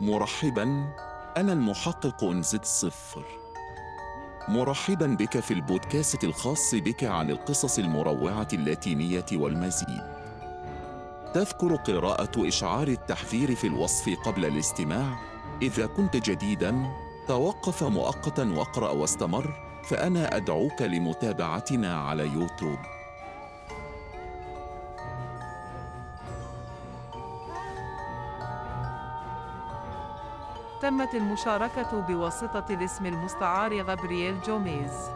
مرحبا. أنا المحقق انزد صفر. مرحبا بك في البودكاست الخاص بك عن القصص المروعة اللاتينية والمزيد. تذكر قراءة إشعار التحذير في الوصف قبل الاستماع. إذا كنت جديدا توقف مؤقتا واقرأ واستمر فأنا أدعوك لمتابعتنا على يوتيوب. تمت المشاركة بواسطة الاسم المستعار غابرييل جوميز.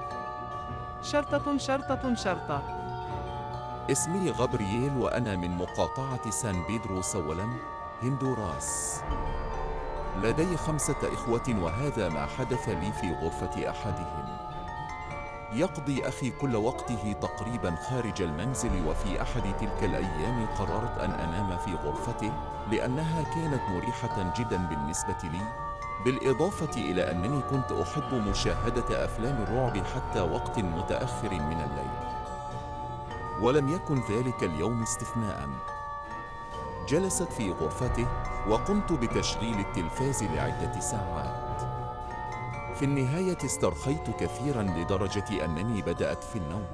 شرطة شرطة شرطة. اسمي غابرييل وأنا من مقاطعة سان بيدرو سولا هندوراس لدي خمسة إخوة وهذا ما حدث لي في غرفة أحدهم. يقضي أخي كل وقته تقريبا خارج المنزل وفي أحد تلك الأيام قررت أن أنام في غرفته لأنها كانت مريحة جدا بالنسبة لي بالإضافة إلى أنني كنت أحب مشاهدة أفلام الرعب حتى وقت متأخر من الليل. ولم يكن ذلك اليوم استثناء جلست في غرفته وقمت بتشغيل التلفاز لعدة ساعات. في النهاية استرخيت كثيرا لدرجة أنني بدأت في النوم.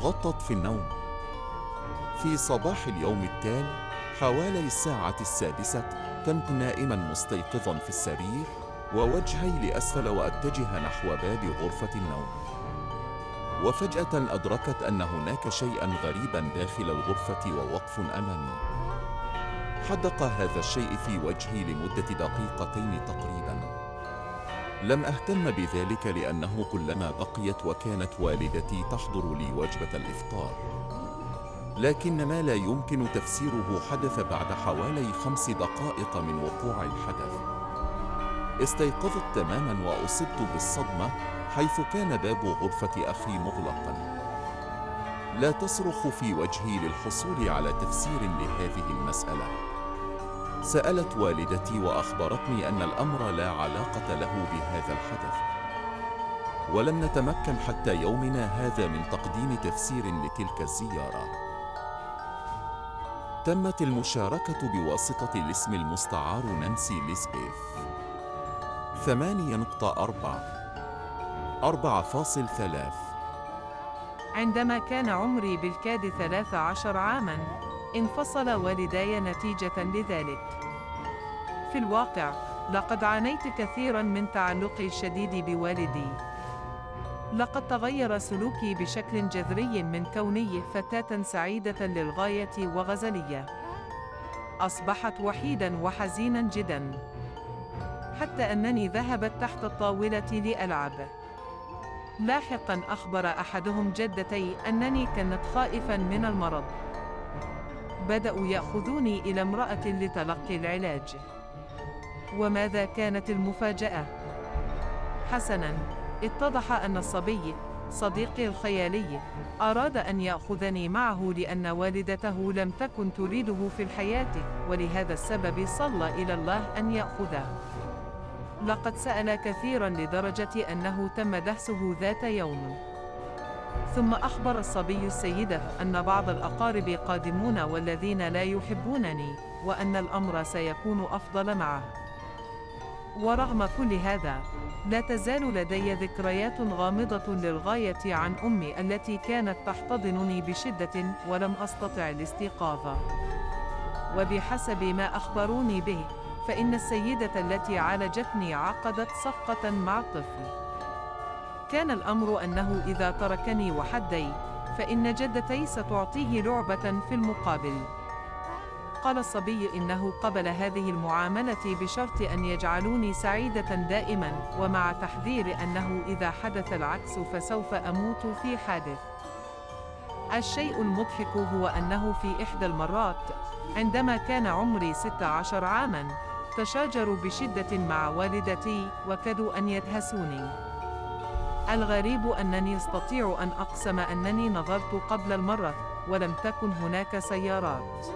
غطت في النوم. في صباح اليوم التالي حوالي الساعة السادسة كنت نائما مستيقظا في السرير ووجهي لأسفل وأتجه نحو باب غرفة النوم. وفجأة أدركت أن هناك شيئا غريبا داخل الغرفة ووقف أمامي. حدق هذا الشيء في وجهي لمدة دقيقتين تقريبا. لم أهتم بذلك لأنه كلما بقيت وكانت والدتي تحضر لي وجبة الإفطار. لكن ما لا يمكن تفسيره حدث بعد حوالي خمس دقائق من وقوع الحدث. استيقظت تماما وأصبت بالصدمة حيث كان باب غرفة أخي مغلقا. لا تصرخ في وجهي للحصول على تفسير لهذه المسألة. سألت والدتي وأخبرتني أن الأمر لا علاقة له بهذا الحدث. ولم نتمكن حتى يومنا هذا من تقديم تفسير لتلك الزيارة. تمت المشاركة بواسطة الاسم المستعار نانسي ليسبيث ثمانية نقطة أربعة. أربعة فاصل ثلاث عندما كان عمري بالكاد ثلاث عشر عاماً. انفصل والداي نتيجة لذلك في الواقع لقد عانيت كثيراً من تعلقي الشديد بوالدي لقد تغير سلوكي بشكل جذري من كوني فتاة سعيدة للغاية وغزلية. أصبحت وحيدا وحزينا جدا. حتى أنني ذهبت تحت الطاولة لألعب. لاحقا أخبر أحدهم جدتي أنني كنت خائفا من المرض. بدأوا يأخذوني إلى امرأة لتلقي العلاج. وماذا كانت المفاجأة؟ حسنا اتضح أن الصبي صديقي الخيالي أراد أن يأخذني معه لأن والدته لم تكن تريده في الحياة ولهذا السبب صلى إلى الله أن يأخذه لقد سأل كثيرا لدرجة أنه تم دهسه ذات يوم ثم أخبر الصبي السيدة أن بعض الأقارب قادمون والذين لا يحبونني وأن الأمر سيكون أفضل معه ورغم كل هذا لا تزال لدي ذكريات غامضة للغاية عن أمي التي كانت تحتضنني بشدة ولم أستطع الاستيقاظ. وبحسب ما أخبروني به، فإن السيدة التي عالجتني عقدت صفقة مع الطفل. كان الأمر أنه إذا تركني وحدي، فإن جدتي ستعطيه لعبة في المقابل. قال الصبي إنه قبل هذه المعاملة بشرط أن يجعلوني سعيدة دائما ومع تحذير أنه إذا حدث العكس فسوف أموت في حادث الشيء المضحك هو أنه في إحدى المرات عندما كان عمري 16 عاما تشاجروا بشدة مع والدتي وكادوا أن يدهسوني الغريب أنني أستطيع أن أقسم أنني نظرت قبل المرة ولم تكن هناك سيارات.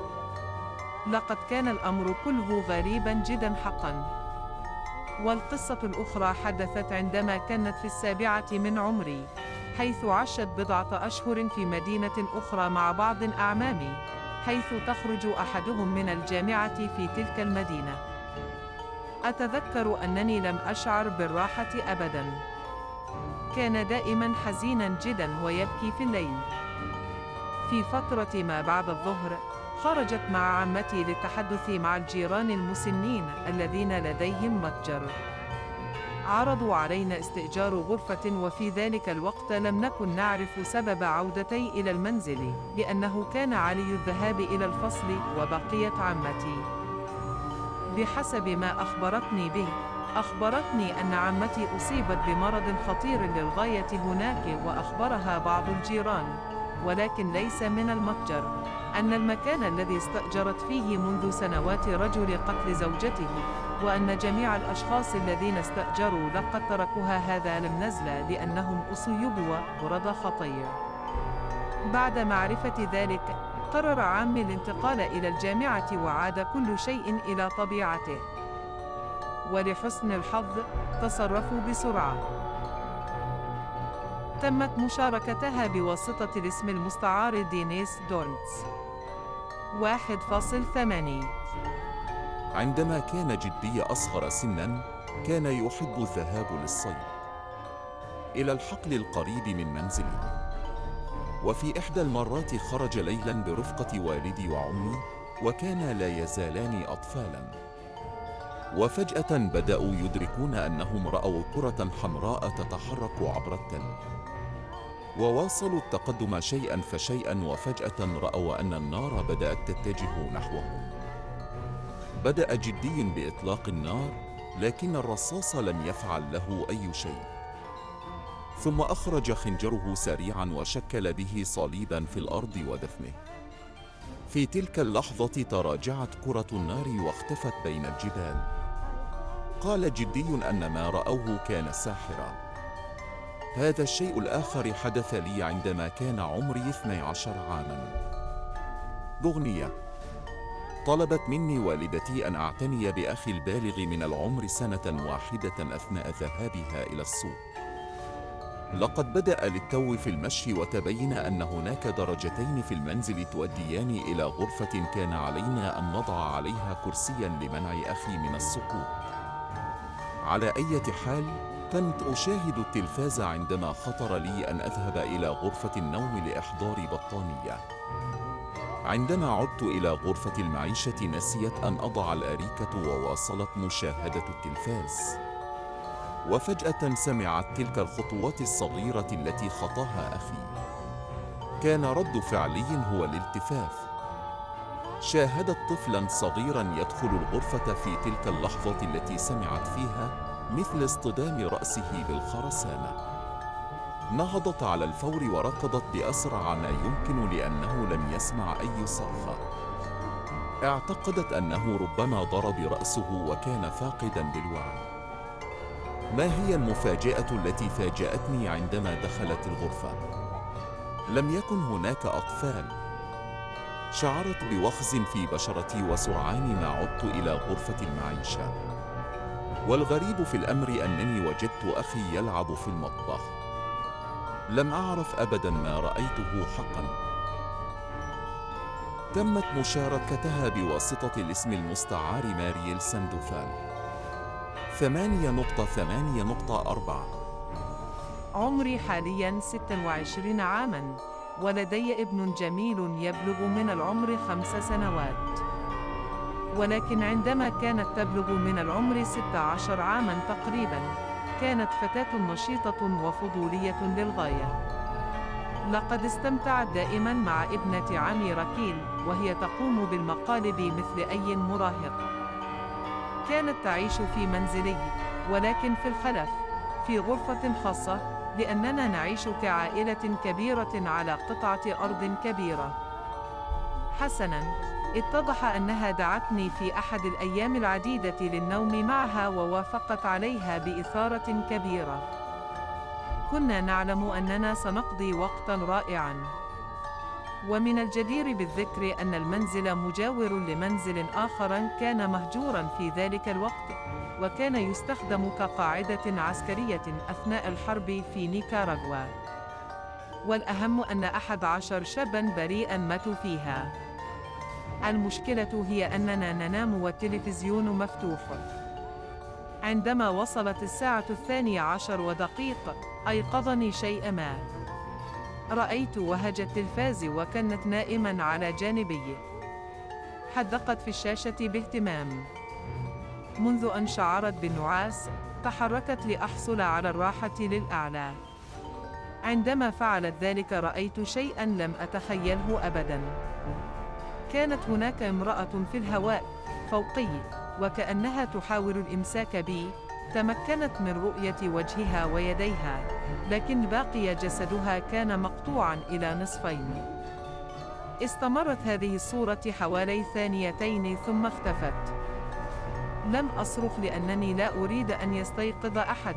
لقد كان الأمر كله غريبا جدا حقا. والقصة الأخرى حدثت عندما كانت في السابعة من عمري حيث عشت بضعة أشهر في مدينة أخرى مع بعض أعمامي حيث تخرج أحدهم من الجامعة في تلك المدينة. أتذكر أنني لم أشعر بالراحة أبداً. كان دائماً حزيناً جداً ويبكي في الليل. في فترة ما بعد الظهر، خرجت مع عمتي للتحدث مع الجيران المسنين الذين لديهم متجر. عرضوا علينا استئجار غرفة وفي ذلك الوقت لم نكن نعرف سبب عودتي إلى المنزل، لأنه كان علي الذهاب إلى الفصل وبقيت عمتي. بحسب ما أخبرتني به، أخبرتني أن عمتي أصيبت بمرض خطير للغاية هناك وأخبرها بعض الجيران، ولكن ليس من المتجر، أن المكان الذي استأجرت فيه منذ سنوات رجل قتل زوجته، وأن جميع الأشخاص الذين استأجروا لقد تركوها هذا لم نزل لأنهم أصيبوا برد خطير. بعد معرفة ذلك، قرر عمي الانتقال إلى الجامعة وعاد كل شيء إلى طبيعته. ولحسن الحظ، تصرفوا بسرعة. تمت مشاركتها بواسطة الاسم المستعار دينيس دورنتس. 1.8 عندما كان جدي أصغر سناً، كان يحب الذهاب للصيد إلى الحقل القريب من منزلي. وفي إحدى المرات خرج ليلاً برفقة والدي وعمي، وكانا لا يزالان أطفالاً. وفجأة بدأوا يدركون أنهم رأوا كرة حمراء تتحرك عبر التل. وواصلوا التقدم شيئاً فشيئاً وفجأة رأوا أن النار بدأت تتجه نحوهم. بدأ جدي بإطلاق النار، لكن الرصاص لم يفعل له أي شيء. ثم أخرج خنجره سريعا وشكل به صليبا في الأرض ودفنه. في تلك اللحظة تراجعت كرة النار واختفت بين الجبال. قال جدي أن ما رأوه كان ساحرا. هذا الشيء الآخر حدث لي عندما كان عمري 12 عاما. دغنية طلبت مني والدتي أن أعتني بأخي البالغ من العمر سنة واحدة أثناء ذهابها إلى السوق. لقد بدأ للتو في المشي وتبين أن هناك درجتين في المنزل تؤديان إلى غرفة كان علينا أن نضع عليها كرسيا لمنع أخي من السقوط. على أي حال، كنت أشاهد التلفاز عندما خطر لي أن أذهب إلى غرفة النوم لإحضار بطانية. عندما عدت إلى غرفة المعيشة نسيت أن أضع الأريكة وواصلت مشاهدة التلفاز. وفجأة سمعت تلك الخطوات الصغيرة التي خطاها أخي. كان رد فعلي هو الالتفاف. شاهدت طفلا صغيرا يدخل الغرفة في تلك اللحظة التي سمعت فيها مثل اصطدام رأسه بالخرسانة. نهضت على الفور وركضت بأسرع ما يمكن لأنه لم يسمع أي صرخة. اعتقدت أنه ربما ضرب رأسه وكان فاقدا للوعي. ما هي المفاجأة التي فاجأتني عندما دخلت الغرفة؟ لم يكن هناك أطفال. شعرت بوخز في بشرتي وسرعان ما عدت إلى غرفة المعيشة. والغريب في الأمر أنني وجدت أخي يلعب في المطبخ. لم أعرف أبدا ما رأيته حقا. تمت مشاركتها بواسطة الاسم المستعار ثمانية نقطة أربعة عمري حاليا 26 عاما ولدي ابن جميل يبلغ من العمر خمس سنوات. ولكن عندما كانت تبلغ من العمر 16 عاما تقريبا كانت فتاة نشيطة وفضولية للغاية. لقد استمتعت دائما مع ابنة عمي ركيل وهي تقوم بالمقالب مثل أي مراهق. كانت تعيش في منزلي ولكن في الخلف في غرفة خاصة لأننا نعيش كعائلة كبيرة على قطعة أرض كبيرة. حسناً، اتضح أنها دعتني في أحد الأيام العديدة للنوم معها ووافقت عليها بإثارة كبيرة. كنا نعلم أننا سنقضي وقتاً رائعاً. ومن الجدير بالذكر أن المنزل مجاور لمنزل آخر كان مهجورا في ذلك الوقت وكان يستخدم كقاعدة عسكرية أثناء الحرب في نيكاراغوا. والأهم أن أحد عشر شابا بريئا ماتوا فيها. المشكلة هي أننا ننام والتلفزيون مفتوح. عندما وصلت الساعة الثانية عشر ودقيق أيقظني شيء ما. رأيت وهج التلفاز وكانت نائما على جانبي. حدقت في الشاشة باهتمام. منذ أن شعرت بالنعاس تحركت لأحصل على الراحة للأعلى. عندما فعلت ذلك رأيت شيئا لم أتخيله أبدا. كانت هناك امرأة في الهواء فوقي وكأنها تحاول الإمساك بي تمكنت من رؤية وجهها ويديها لكن باقي جسدها كان مقطوعا إلى نصفين. استمرت هذه الصورة حوالي ثانيتين ثم اختفت. لم أصرخ لأنني لا أريد أن يستيقظ أحد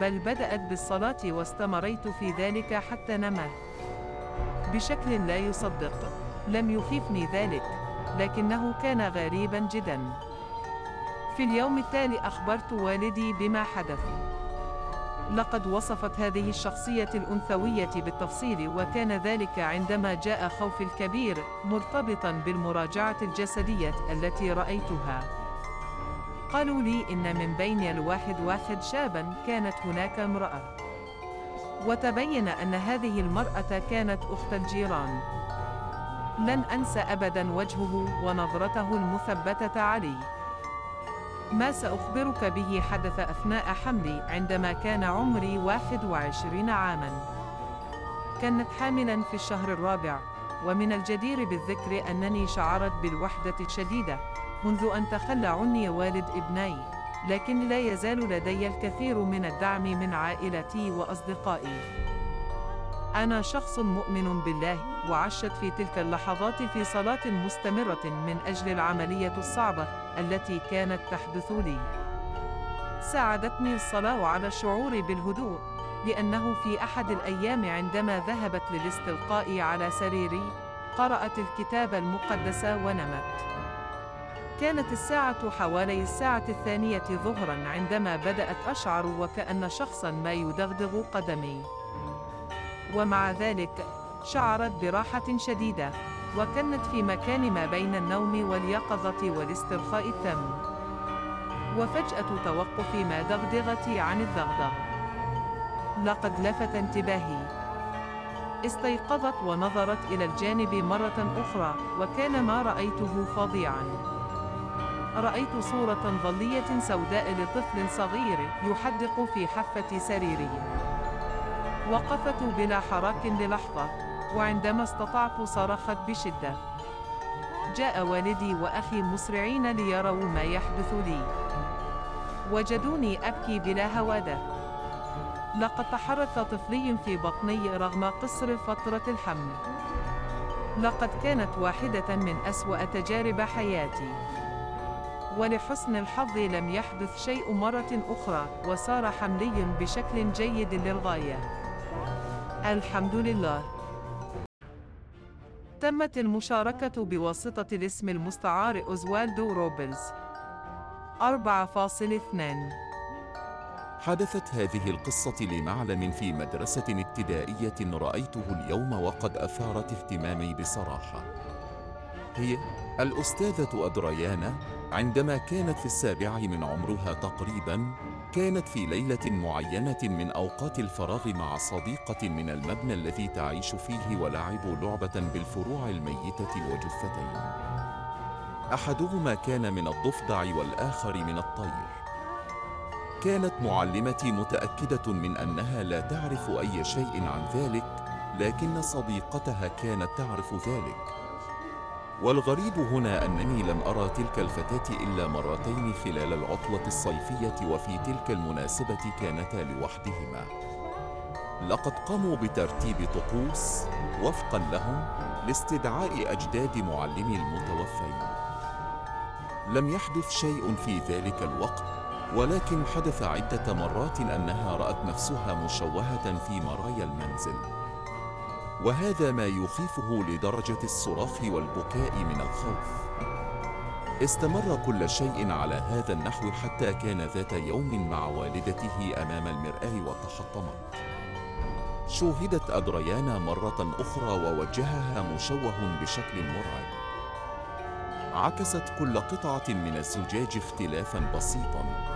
بل بدأت بالصلاة واستمريت في ذلك حتى نمت بشكل لا يصدق. لم يخيفني ذلك لكنه كان غريبا جدا. في اليوم التالي أخبرت والدي بما حدث. لقد وصفت هذه الشخصية الأنثوية بالتفصيل وكان ذلك عندما جاء خوفي الكبير مرتبطا بالمراجعة الجسدية التي رأيتها. قالوا لي إن من بين الواحد واحد شابا كانت هناك امرأة. وتبين أن هذه المرأة كانت أخت الجيران. لن أنسى أبدا وجهه ونظرته المثبتة علي. ما سأخبرك به حدث أثناء حملي عندما كان عمري 21 عاماً. كانت حاملاً في الشهر الرابع، ومن الجدير بالذكر أنني شعرت بالوحدة الشديدة. منذ أن تخلى عني والد ابني، لكن لا يزال لدي الكثير من الدعم من عائلتي وأصدقائي. أنا شخص مؤمن بالله، وعشت في تلك اللحظات في صلاة مستمرة من أجل العملية الصعبة التي كانت تحدث لي. ساعدتني الصلاة على الشعور بالهدوء، لأنه في أحد الأيام عندما ذهبت للاستلقاء على سريري، قرأت الكتاب المقدس ونمت. كانت الساعة حوالي الساعة الثانية ظهرًا عندما بدأت أشعر وكأن شخصًا ما يدغدغ قدمي. ومع ذلك شعرت براحة شديدة وكانت في مكان ما بين النوم واليقظة والاسترخاء التام. وفجأة توقف ما دغدغتي عن الدغدغ. لقد لفت انتباهي. استيقظت ونظرت إلى الجانب مرة أخرى وكان ما رأيته فظيعا رأيت صورة ظلية سوداء لطفل صغير يحدق في حافة سريري وقفت بلا حراك للحظة وعندما استطعت صرخت بشدة. جاء والدي وأخي مسرعين ليروا ما يحدث لي. وجدوني أبكي بلا هوادة. لقد تحرك طفلي في بطني رغم قصر فترة الحمل. لقد كانت واحدة من أسوأ تجارب حياتي. ولحسن الحظ لم يحدث شيء مرة أخرى وصار حملي بشكل جيد للغاية. الحمد لله. تمت المشاركة بواسطة الاسم المستعار أوزوالدو روبلز. 4.2 حدثت هذه القصة لمعلم في مدرسة ابتدائية رأيته اليوم وقد أثارت اهتمامي بصراحة. هي الأستاذة أدريانا عندما كانت في السابعة من عمرها تقريباً كانت في ليلة معينة من أوقات الفراغ مع صديقة من المبنى الذي تعيش فيه ولعبوا لعبة بالفروع الميتة وجثتين. أحدهما كان من الضفدع والآخر من الطير. كانت معلمتي متأكدة من أنها لا تعرف أي شيء عن ذلك، لكن صديقتها كانت تعرف ذلك. والغريب هنا أنني لم أرى تلك الفتاة إلا مرتين خلال العطلة الصيفية وفي تلك المناسبة كانتا لوحدهما. لقد قاموا بترتيب طقوس وفقا لهم لاستدعاء أجداد معلمي المتوفين. لم يحدث شيء في ذلك الوقت ولكن حدث عدة مرات أنها رأت نفسها مشوهة في مرايا المنزل. وهذا ما يخيفه لدرجة الصراخ والبكاء من الخوف. استمر كل شيء على هذا النحو حتى كان ذات يوم مع والدته أمام المرآة وتحطمت. شوهدت أدريانا مرة أخرى ووجهها مشوه بشكل مرعب. عكست كل قطعة من الزجاج اختلافا بسيطا.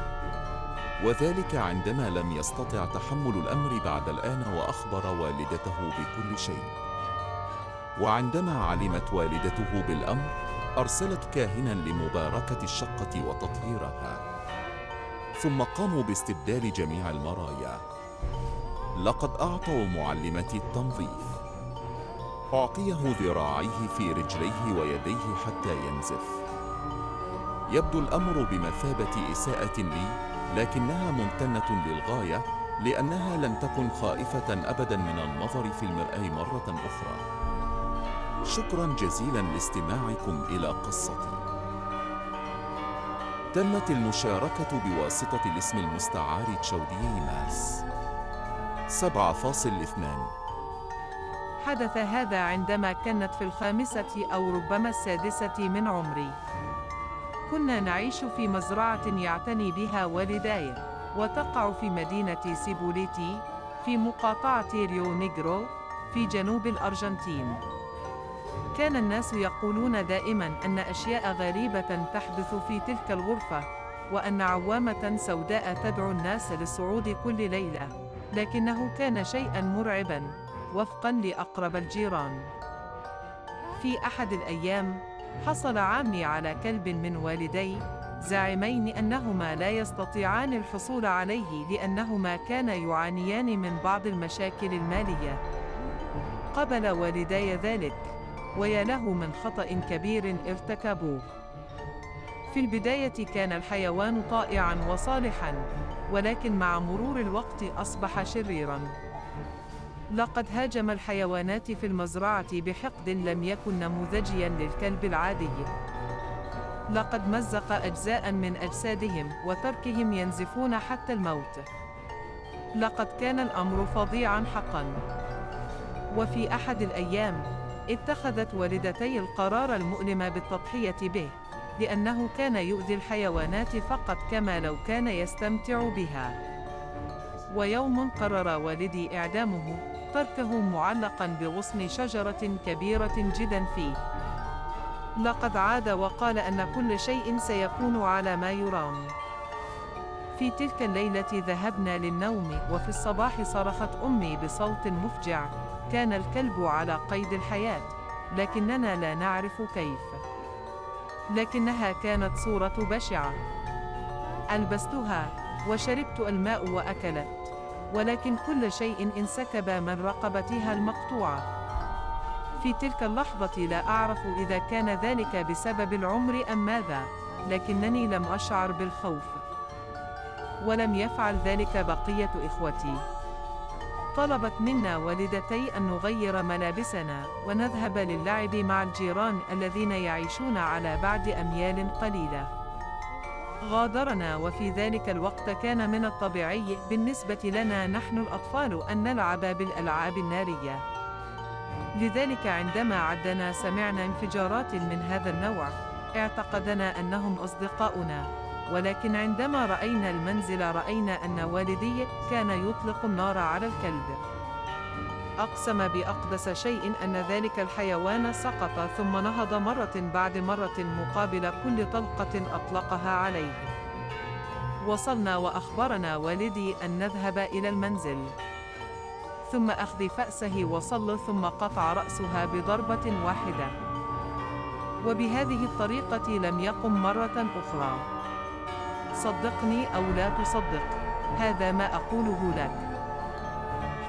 وذلك عندما لم يستطع تحمل الأمر بعد الآن وأخبر والدته بكل شيء. وعندما علمت والدته بالأمر أرسلت كاهنا لمباركة الشقة وتطهيرها. ثم قاموا باستبدال جميع المرايا. لقد أعطوا معلمة التنظيف. أعطيه ذراعيه في رجليه ويديه حتى ينزف. يبدو الأمر بمثابة إساءة لي لكنها ممتنة للغاية لأنها لم تكن خائفة أبدا من النظر في المرآة مرة أخرى. شكرا جزيلا لاستماعكم إلى قصتي. تمت المشاركة بواسطة الاسم المستعار تشودي ماس. 7.2 حدث هذا عندما كانت في الخامسة أو ربما السادسة من عمري. كنا نعيش في مزرعة يعتني بها والداي، وتقع في مدينة سيبوليتي، في مقاطعة ريو نيغرو، في جنوب الأرجنتين. كان الناس يقولون دائما أن أشياء غريبة تحدث في تلك الغرفة، وأن عوامة سوداء تدعو الناس للصعود كل ليلة، لكنه كان شيئا مرعبا، وفقا لأقرب الجيران. في أحد الأيام، حصل عمي على كلب من والدي، زاعمين أنهما لا يستطيعان الحصول عليه لأنهما كانا يعانيان من بعض المشاكل المالية. قبل والداي ذلك، ويا له من خطأ كبير ارتكبوه. في البداية كان الحيوان طائعًا وصالحًا، ولكن مع مرور الوقت أصبح شريرًا. لقد هاجم الحيوانات في المزرعة بحقد لم يكن نموذجيا للكلب العادي. لقد مزق أجزاء من أجسادهم وتركهم ينزفون حتى الموت. لقد كان الأمر فظيعا حقا. وفي أحد الأيام، اتخذت والدتي القرار المؤلم بالتضحية به، لأنه كان يؤذي الحيوانات فقط كما لو كان يستمتع بها. ويوم قرر والدي إعدامه، تركه معلقا بغصن شجرة كبيرة جدا فيه. لقد عاد وقال أن كل شيء سيكون على ما يرام. في تلك الليلة ذهبنا للنوم وفي الصباح صرخت أمي بصوت مفجع كان الكلب على قيد الحياة لكننا لا نعرف كيف لكنها كانت صورة بشعة ألبستها وشربت الماء وأكلت ولكن كل شيء انسكب من رقبتها المقطوعة. في تلك اللحظة لا أعرف إذا كان ذلك بسبب العمر أم ماذا لكنني لم أشعر بالخوف. ولم يفعل ذلك بقية إخوتي. طلبت منا والدتي أن نغير ملابسنا ونذهب للعب مع الجيران الذين يعيشون على بعد أميال قليلة. غادرنا وفي ذلك الوقت كان من الطبيعي بالنسبة لنا نحن الأطفال أن نلعب بالألعاب النارية. لذلك عندما عدنا سمعنا انفجارات من هذا النوع، اعتقدنا أنهم أصدقاؤنا، ولكن عندما رأينا المنزل رأينا أن والدي كان يطلق النار على الكلب. أقسم بأقدس شيء أن ذلك الحيوان سقط ثم نهض مرة بعد مرة مقابل كل طلقة أطلقها عليه. وصلنا وأخبرنا والدي أن نذهب إلى المنزل. ثم أخذ فأسه وصل ثم قطع رأسها بضربة واحدة. وبهذه الطريقة لم يقم مرة أخرى. صدقني أو لا تصدق، هذا ما أقوله لك.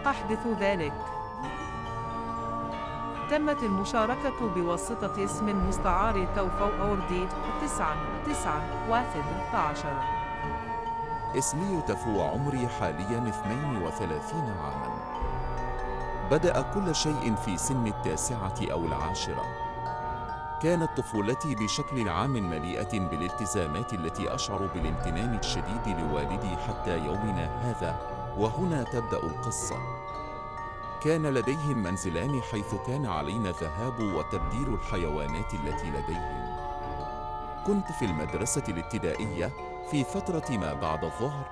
أحدث ذلك. تمت المشاركة بواسطة اسم مستعار توفو واحد عشر. اسمي تفو عمري حاليا 32 عاما. بدأ كل شيء في سن التاسعة أو العاشرة. كانت طفولتي بشكل عام مليئة بالالتزامات التي أشعر بالامتنان الشديد لوالدي حتى يومنا هذا وهنا تبدأ القصة. كان لديهم منزلان حيث كان علينا ذهاب وتبديل الحيوانات التي لديهم. كنت في المدرسة الابتدائية في فترة ما بعد الظهر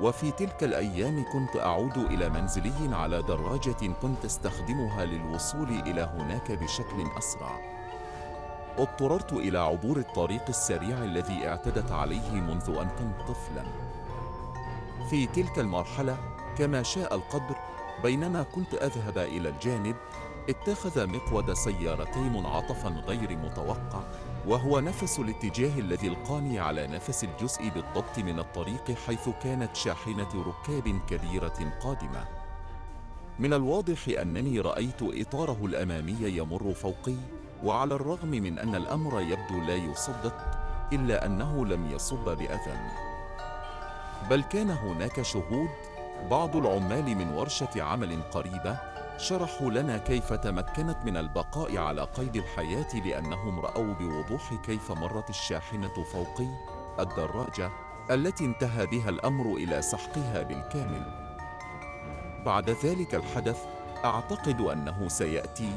وفي تلك الأيام كنت أعود إلى منزلي على دراجة كنت أستخدمها للوصول إلى هناك بشكل أسرع. اضطررت إلى عبور الطريق السريع الذي اعتدت عليه منذ أن كنت طفلاً. في تلك المرحلة كما شاء القدر بينما كنت أذهب إلى الجانب اتخذ مقود سيارتي منعطفا غير متوقع وهو نفس الاتجاه الذي القاني على نفس الجزء بالضبط من الطريق حيث كانت شاحنة ركاب كبيرة قادمة. من الواضح أنني رأيت إطاره الأمامي يمر فوقي وعلى الرغم من أن الأمر يبدو لا يصدق إلا أنه لم يصب بأذى بل كان هناك شهود بعض العمال من ورشة عمل قريبة شرحوا لنا كيف تمكنت من البقاء على قيد الحياة لأنهم رأوا بوضوح كيف مرت الشاحنة فوقي الدراجة التي انتهى بها الأمر إلى سحقها بالكامل. بعد ذلك الحدث أعتقد أنه سيأتي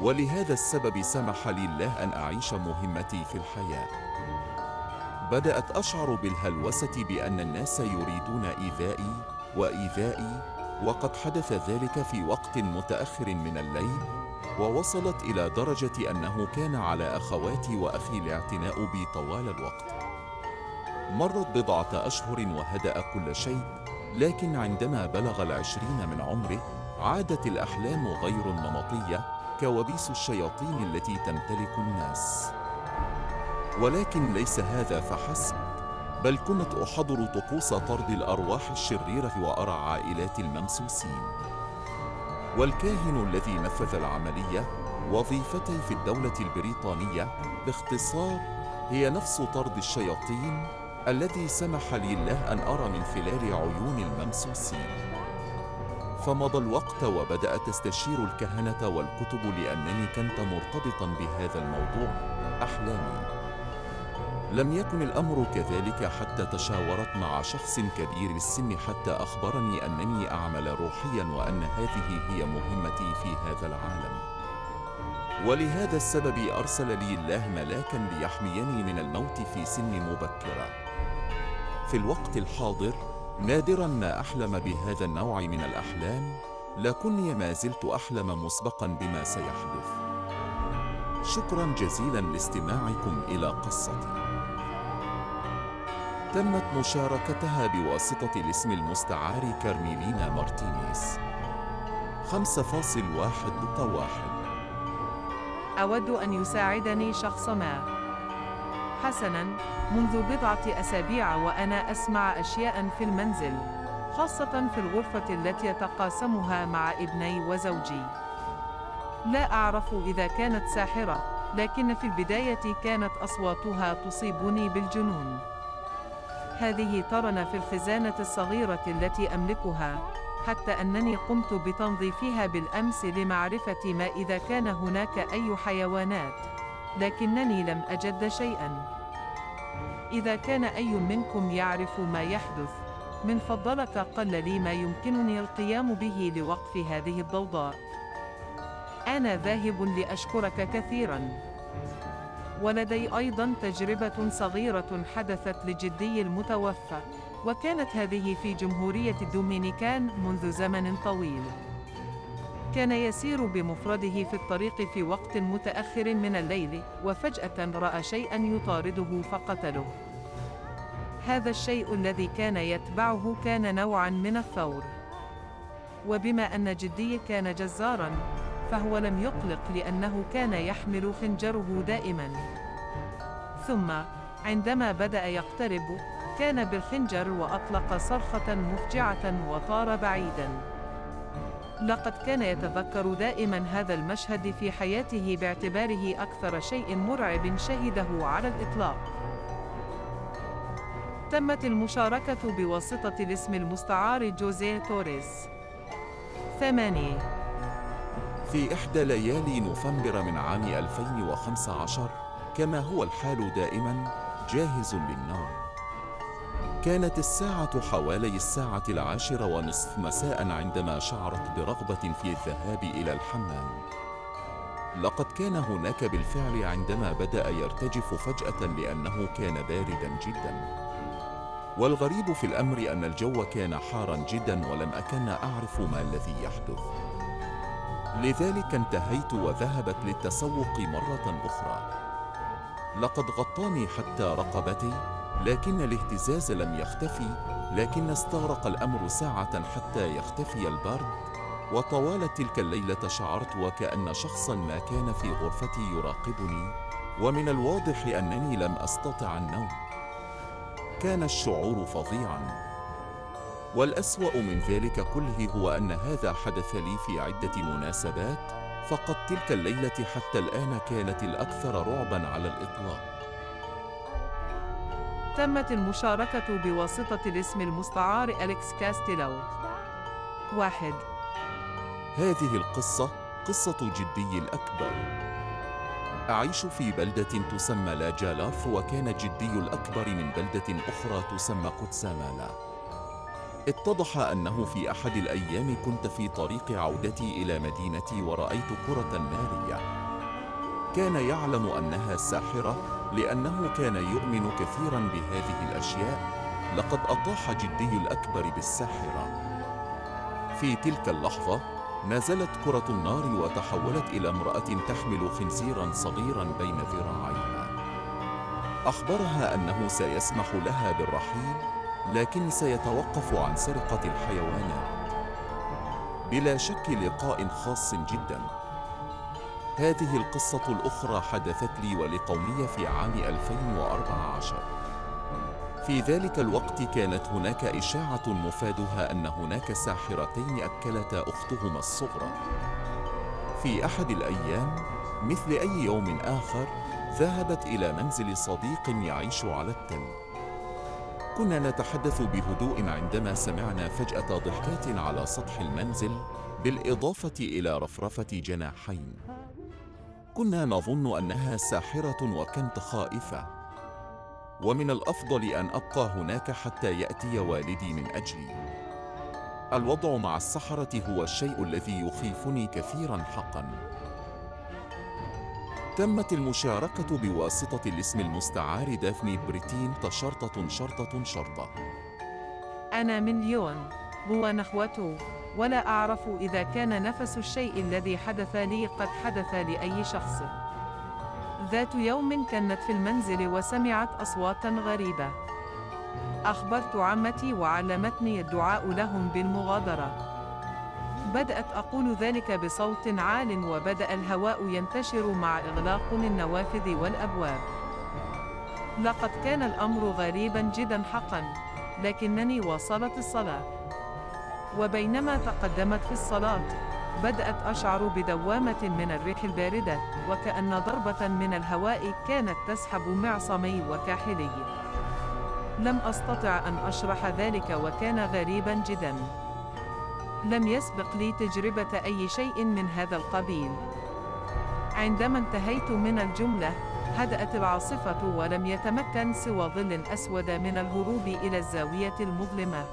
ولهذا السبب سمح لي الله أن أعيش مهمتي في الحياة. بدأت أشعر بالهلوسة بأن الناس يريدون إيذائي وإيذائي وقد حدث ذلك في وقت متأخر من الليل ووصلت إلى درجة أنه كان على أخواتي وأخي الاعتناء بي طوال الوقت. مرت بضعة أشهر وهدأ كل شيء لكن عندما بلغ العشرين من عمره عادت الأحلام غير النمطية كوابيس الشياطين التي تمتلك الناس. ولكن ليس هذا فحسب. بل كنت أحضر طقوس طرد الأرواح الشريرة وأرى عائلات الممسوسين. والكاهن الذي نفذ العملية وظيفتي في الدولة البريطانية باختصار هي نفس طرد الشياطين الذي سمح لي الله أن أرى من خلال عيون الممسوسين. فمضى الوقت وبدأت أستشير الكهنة والكتب لأنني كنت مرتبطا بهذا الموضوع. أحلامي. لم يكن الأمر كذلك حتى تشاورت مع شخص كبير السن حتى أخبرني أنني أعمل روحيا وأن هذه هي مهمتي في هذا العالم. ولهذا السبب أرسل لي الله ملاكا ليحميني من الموت في سن مبكرة. في الوقت الحاضر نادرا ما أحلم بهذا النوع من الأحلام لكني ما زلت أحلم مسبقا بما سيحدث. شكرا جزيلا لاستماعكم إلى قصتي. تمت مشاركتها بواسطة الاسم المستعار كارميلينا مارتينيز 5.1 واحد أود أن يساعدني شخص ما. حسناً، منذ بضعة أسابيع وأنا أسمع أشياء في المنزل، خاصة في الغرفة التي يتقاسمها مع ابني وزوجي. لا أعرف إذا كانت ساحرة، لكن في البداية كانت أصواتها تصيبني بالجنون. هذه ترن في الخزانة الصغيرة التي أملكها، حتى أنني قمت بتنظيفها بالأمس لمعرفة ما إذا كان هناك أي حيوانات، لكنني لم أجد شيئًا. إذا كان أي منكم يعرف ما يحدث، من فضلك قل لي ما يمكنني القيام به لوقف هذه الضوضاء. أنا ذاهب لأشكرك كثيرًا. ولدي أيضًا تجربة صغيرة حدثت لجدي المتوفى، وكانت هذه في جمهورية الدومينيكان منذ زمن طويل. كان يسير بمفرده في الطريق في وقت متأخر من الليل، وفجأة رأى شيئًا يطارده فقتله. هذا الشيء الذي كان يتبعه كان نوعًا من الثور. وبما أن جدي كان جزارًا، فهو لم يقلق لأنه كان يحمل خنجره دائمًا. ثم، عندما بدأ يقترب، كان بالخنجر وأطلق صرخة مفجعة وطار بعيدًا. لقد كان يتذكر دائمًا هذا المشهد في حياته باعتباره أكثر شيء مرعب شهده على الإطلاق. تمت المشاركة بواسطة الاسم المستعار جوزيه توريس. ثمانية في إحدى ليالي نوفمبر من عام 2015 كما هو الحال دائما جاهز للنوم. كانت الساعة حوالي الساعة العاشرة ونصف مساء عندما شعرت برغبة في الذهاب إلى الحمام. لقد كان هناك بالفعل عندما بدأ يرتجف فجأة لأنه كان باردا جدا. والغريب في الأمر أن الجو كان حارا جدا ولم أكن أعرف ما الذي يحدث. لذلك انتهيت وذهبت للتسوق مرة أخرى. لقد غطاني حتى رقبتي لكن الاهتزاز لم يختفي لكن استغرق الأمر ساعة حتى يختفي البرد وطوال تلك الليلة شعرت وكأن شخصا ما كان في غرفتي يراقبني ومن الواضح أنني لم أستطع النوم. كان الشعور فظيعا. والأسوأ من ذلك كله هو أن هذا حدث لي في عدة مناسبات فقط تلك الليلة حتى الآن كانت الأكثر رعبا على الإطلاق. تمت المشاركة بواسطة الاسم المستعار أليكس كاستيلو واحد. هذه القصة قصة جدي الأكبر. أعيش في بلدة تسمى لا جالاف وكان جدي الأكبر من بلدة أخرى تسمى قدسامالا اتضح أنه في أحد الأيام كنت في طريق عودتي إلى مدينتي ورأيت كرة نارية كان يعلم أنها ساحرة لأنه كان يؤمن كثيرا بهذه الأشياء. لقد أطاح جدي الأكبر بالساحرة. في تلك اللحظة نزلت كرة النار وتحولت إلى امرأة تحمل خنزيرا صغيرا بين ذراعيها. أخبرها أنه سيسمح لها بالرحيل لكن سيتوقف عن سرقة الحيوانات بلا شك لقاء خاص جدا هذه القصة الأخرى حدثت لي ولقومي في عام 2014 في ذلك الوقت كانت هناك إشاعة مفادها أن هناك ساحرتين أكلتا أختهما الصغرى. في أحد الأيام مثل أي يوم آخر ذهبت إلى منزل صديق يعيش على التل. كنا نتحدث بهدوء عندما سمعنا فجأة ضحكات على سطح المنزل بالإضافة إلى رفرفة جناحين. كنا نظن أنها ساحرة وكنت خائفة. ومن الأفضل أن أبقى هناك حتى يأتي والدي من أجلي الوضع مع السحرة هو الشيء الذي يخيفني كثيرا حقا تمت المشاركة بواسطة الاسم المستعار دافني بريتين تشرطة شرطة شرطة. أنا من ليون هو نخوته ولا أعرف إذا كان نفس الشيء الذي حدث لي قد حدث لأي شخص. ذات يوم كانت في المنزل وسمعت أصواتا غريبة. أخبرت عمتي وعلمتني الدعاء لهم بالمغادرة. بدأت أقول ذلك بصوت عال وبدأ الهواء ينتشر مع إغلاق النوافذ والأبواب. لقد كان الأمر غريبا جدا حقا لكنني واصلت الصلاة. وبينما تقدمت في الصلاة بدأت أشعر بدوامة من الريح الباردة وكأن ضربة من الهواء كانت تسحب معصمي وكاحلي. لم أستطع أن أشرح ذلك وكان غريبا جدا. لم يسبق لي تجربة أي شيء من هذا القبيل عندما انتهيت من الجملة هدأت العاصفة ولم يتمكن سوى ظل أسود من الهروب إلى الزاوية المظلمة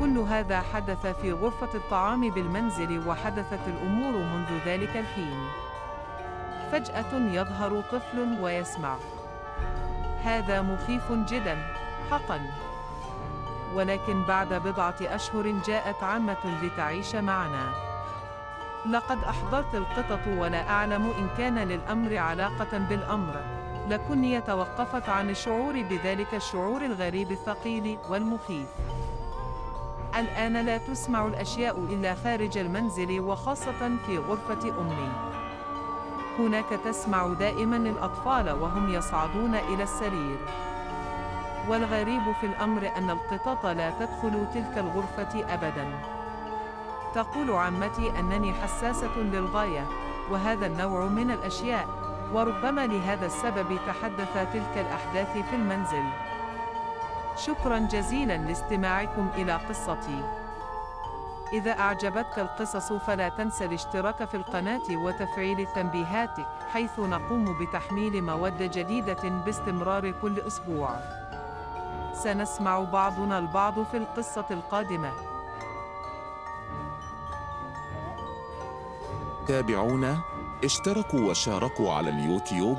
كل هذا حدث في غرفة الطعام بالمنزل وحدثت الأمور منذ ذلك الحين. فجأة يظهر طفل ويسمع. هذا مخيف جدا، حقا. ولكن بعد بضعة أشهر جاءت عمة لتعيش معنا. لقد أحضرت القطط ولا أعلم إن كان للأمر علاقة بالأمر. لكني توقفت عن الشعور بذلك الشعور الغريب الثقيل والمخيف. الآن لا تسمع الأشياء إلا خارج المنزل وخاصة في غرفة أمي. هناك تسمع دائما الأطفال وهم يصعدون إلى السرير. والغريب في الأمر أن القطط لا تدخل تلك الغرفة أبدا. تقول عمتي أنني حساسة للغاية، وهذا النوع من الأشياء، وربما لهذا السبب تحدث تلك الأحداث في المنزل. شكرا جزيلا لاستماعكم إلى قصتي. إذا أعجبتك القصص فلا تنسى الاشتراك في القناة وتفعيل التنبيهات حيث نقوم بتحميل مواد جديدة باستمرار كل أسبوع. سنسمع بعضنا البعض في القصة القادمة. تابعونا اشتركوا وشاركوا على اليوتيوب.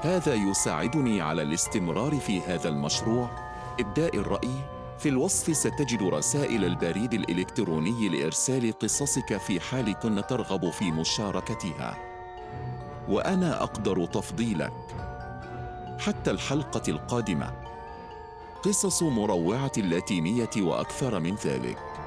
هذا يساعدني على الاستمرار في هذا المشروع. إبداء الرأي في الوصف ستجد رسائل البريد الإلكتروني لإرسال قصصك في حال كنت ترغب في مشاركتها. وأنا أقدر تفضيلك. حتى الحلقة القادمة. قصص مروعة اللاتينية وأكثر من ذلك.